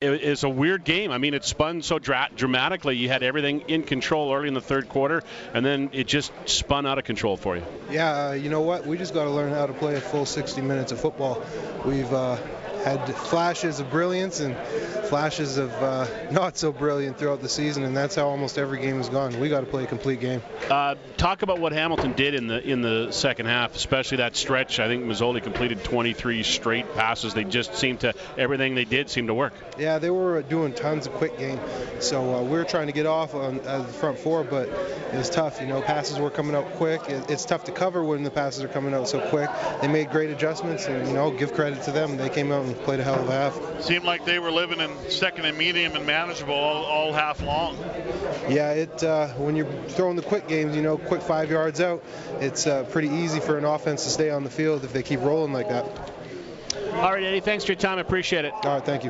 it, it's a weird game. I mean, it spun so dra- dramatically. You had everything in control early in the third quarter, and then it just spun out of control for you. Yeah, uh, you know what? We just got to learn how to play a full 60 minutes of football. We've uh, had flashes of brilliance and flashes of uh, not so brilliant throughout the season, and that's how almost every game has gone. We got to play a complete game. Uh, talk about what Hamilton did in the in the second half, especially that stretch. I think Masoli completed 23 straight passes. They just seemed to everything they did seemed to work. Yeah, they were doing tons of quick game, so uh, we were trying to get off on uh, the front four, but it was tough. You know, passes were coming out quick. It, it's tough to cover when the passes are coming out so quick. They made great adjustments, and you know, give credit to them. They came out and played a hell of a half. Seemed like they were living in second and medium and manageable all, all half long. Yeah, it uh, when you're throwing the quick games, you know, quick five yards out, it's uh, pretty easy for an offense to stay on the field if they keep rolling like that. All right, Eddie. Thanks for your time. I appreciate it. All right, thank you.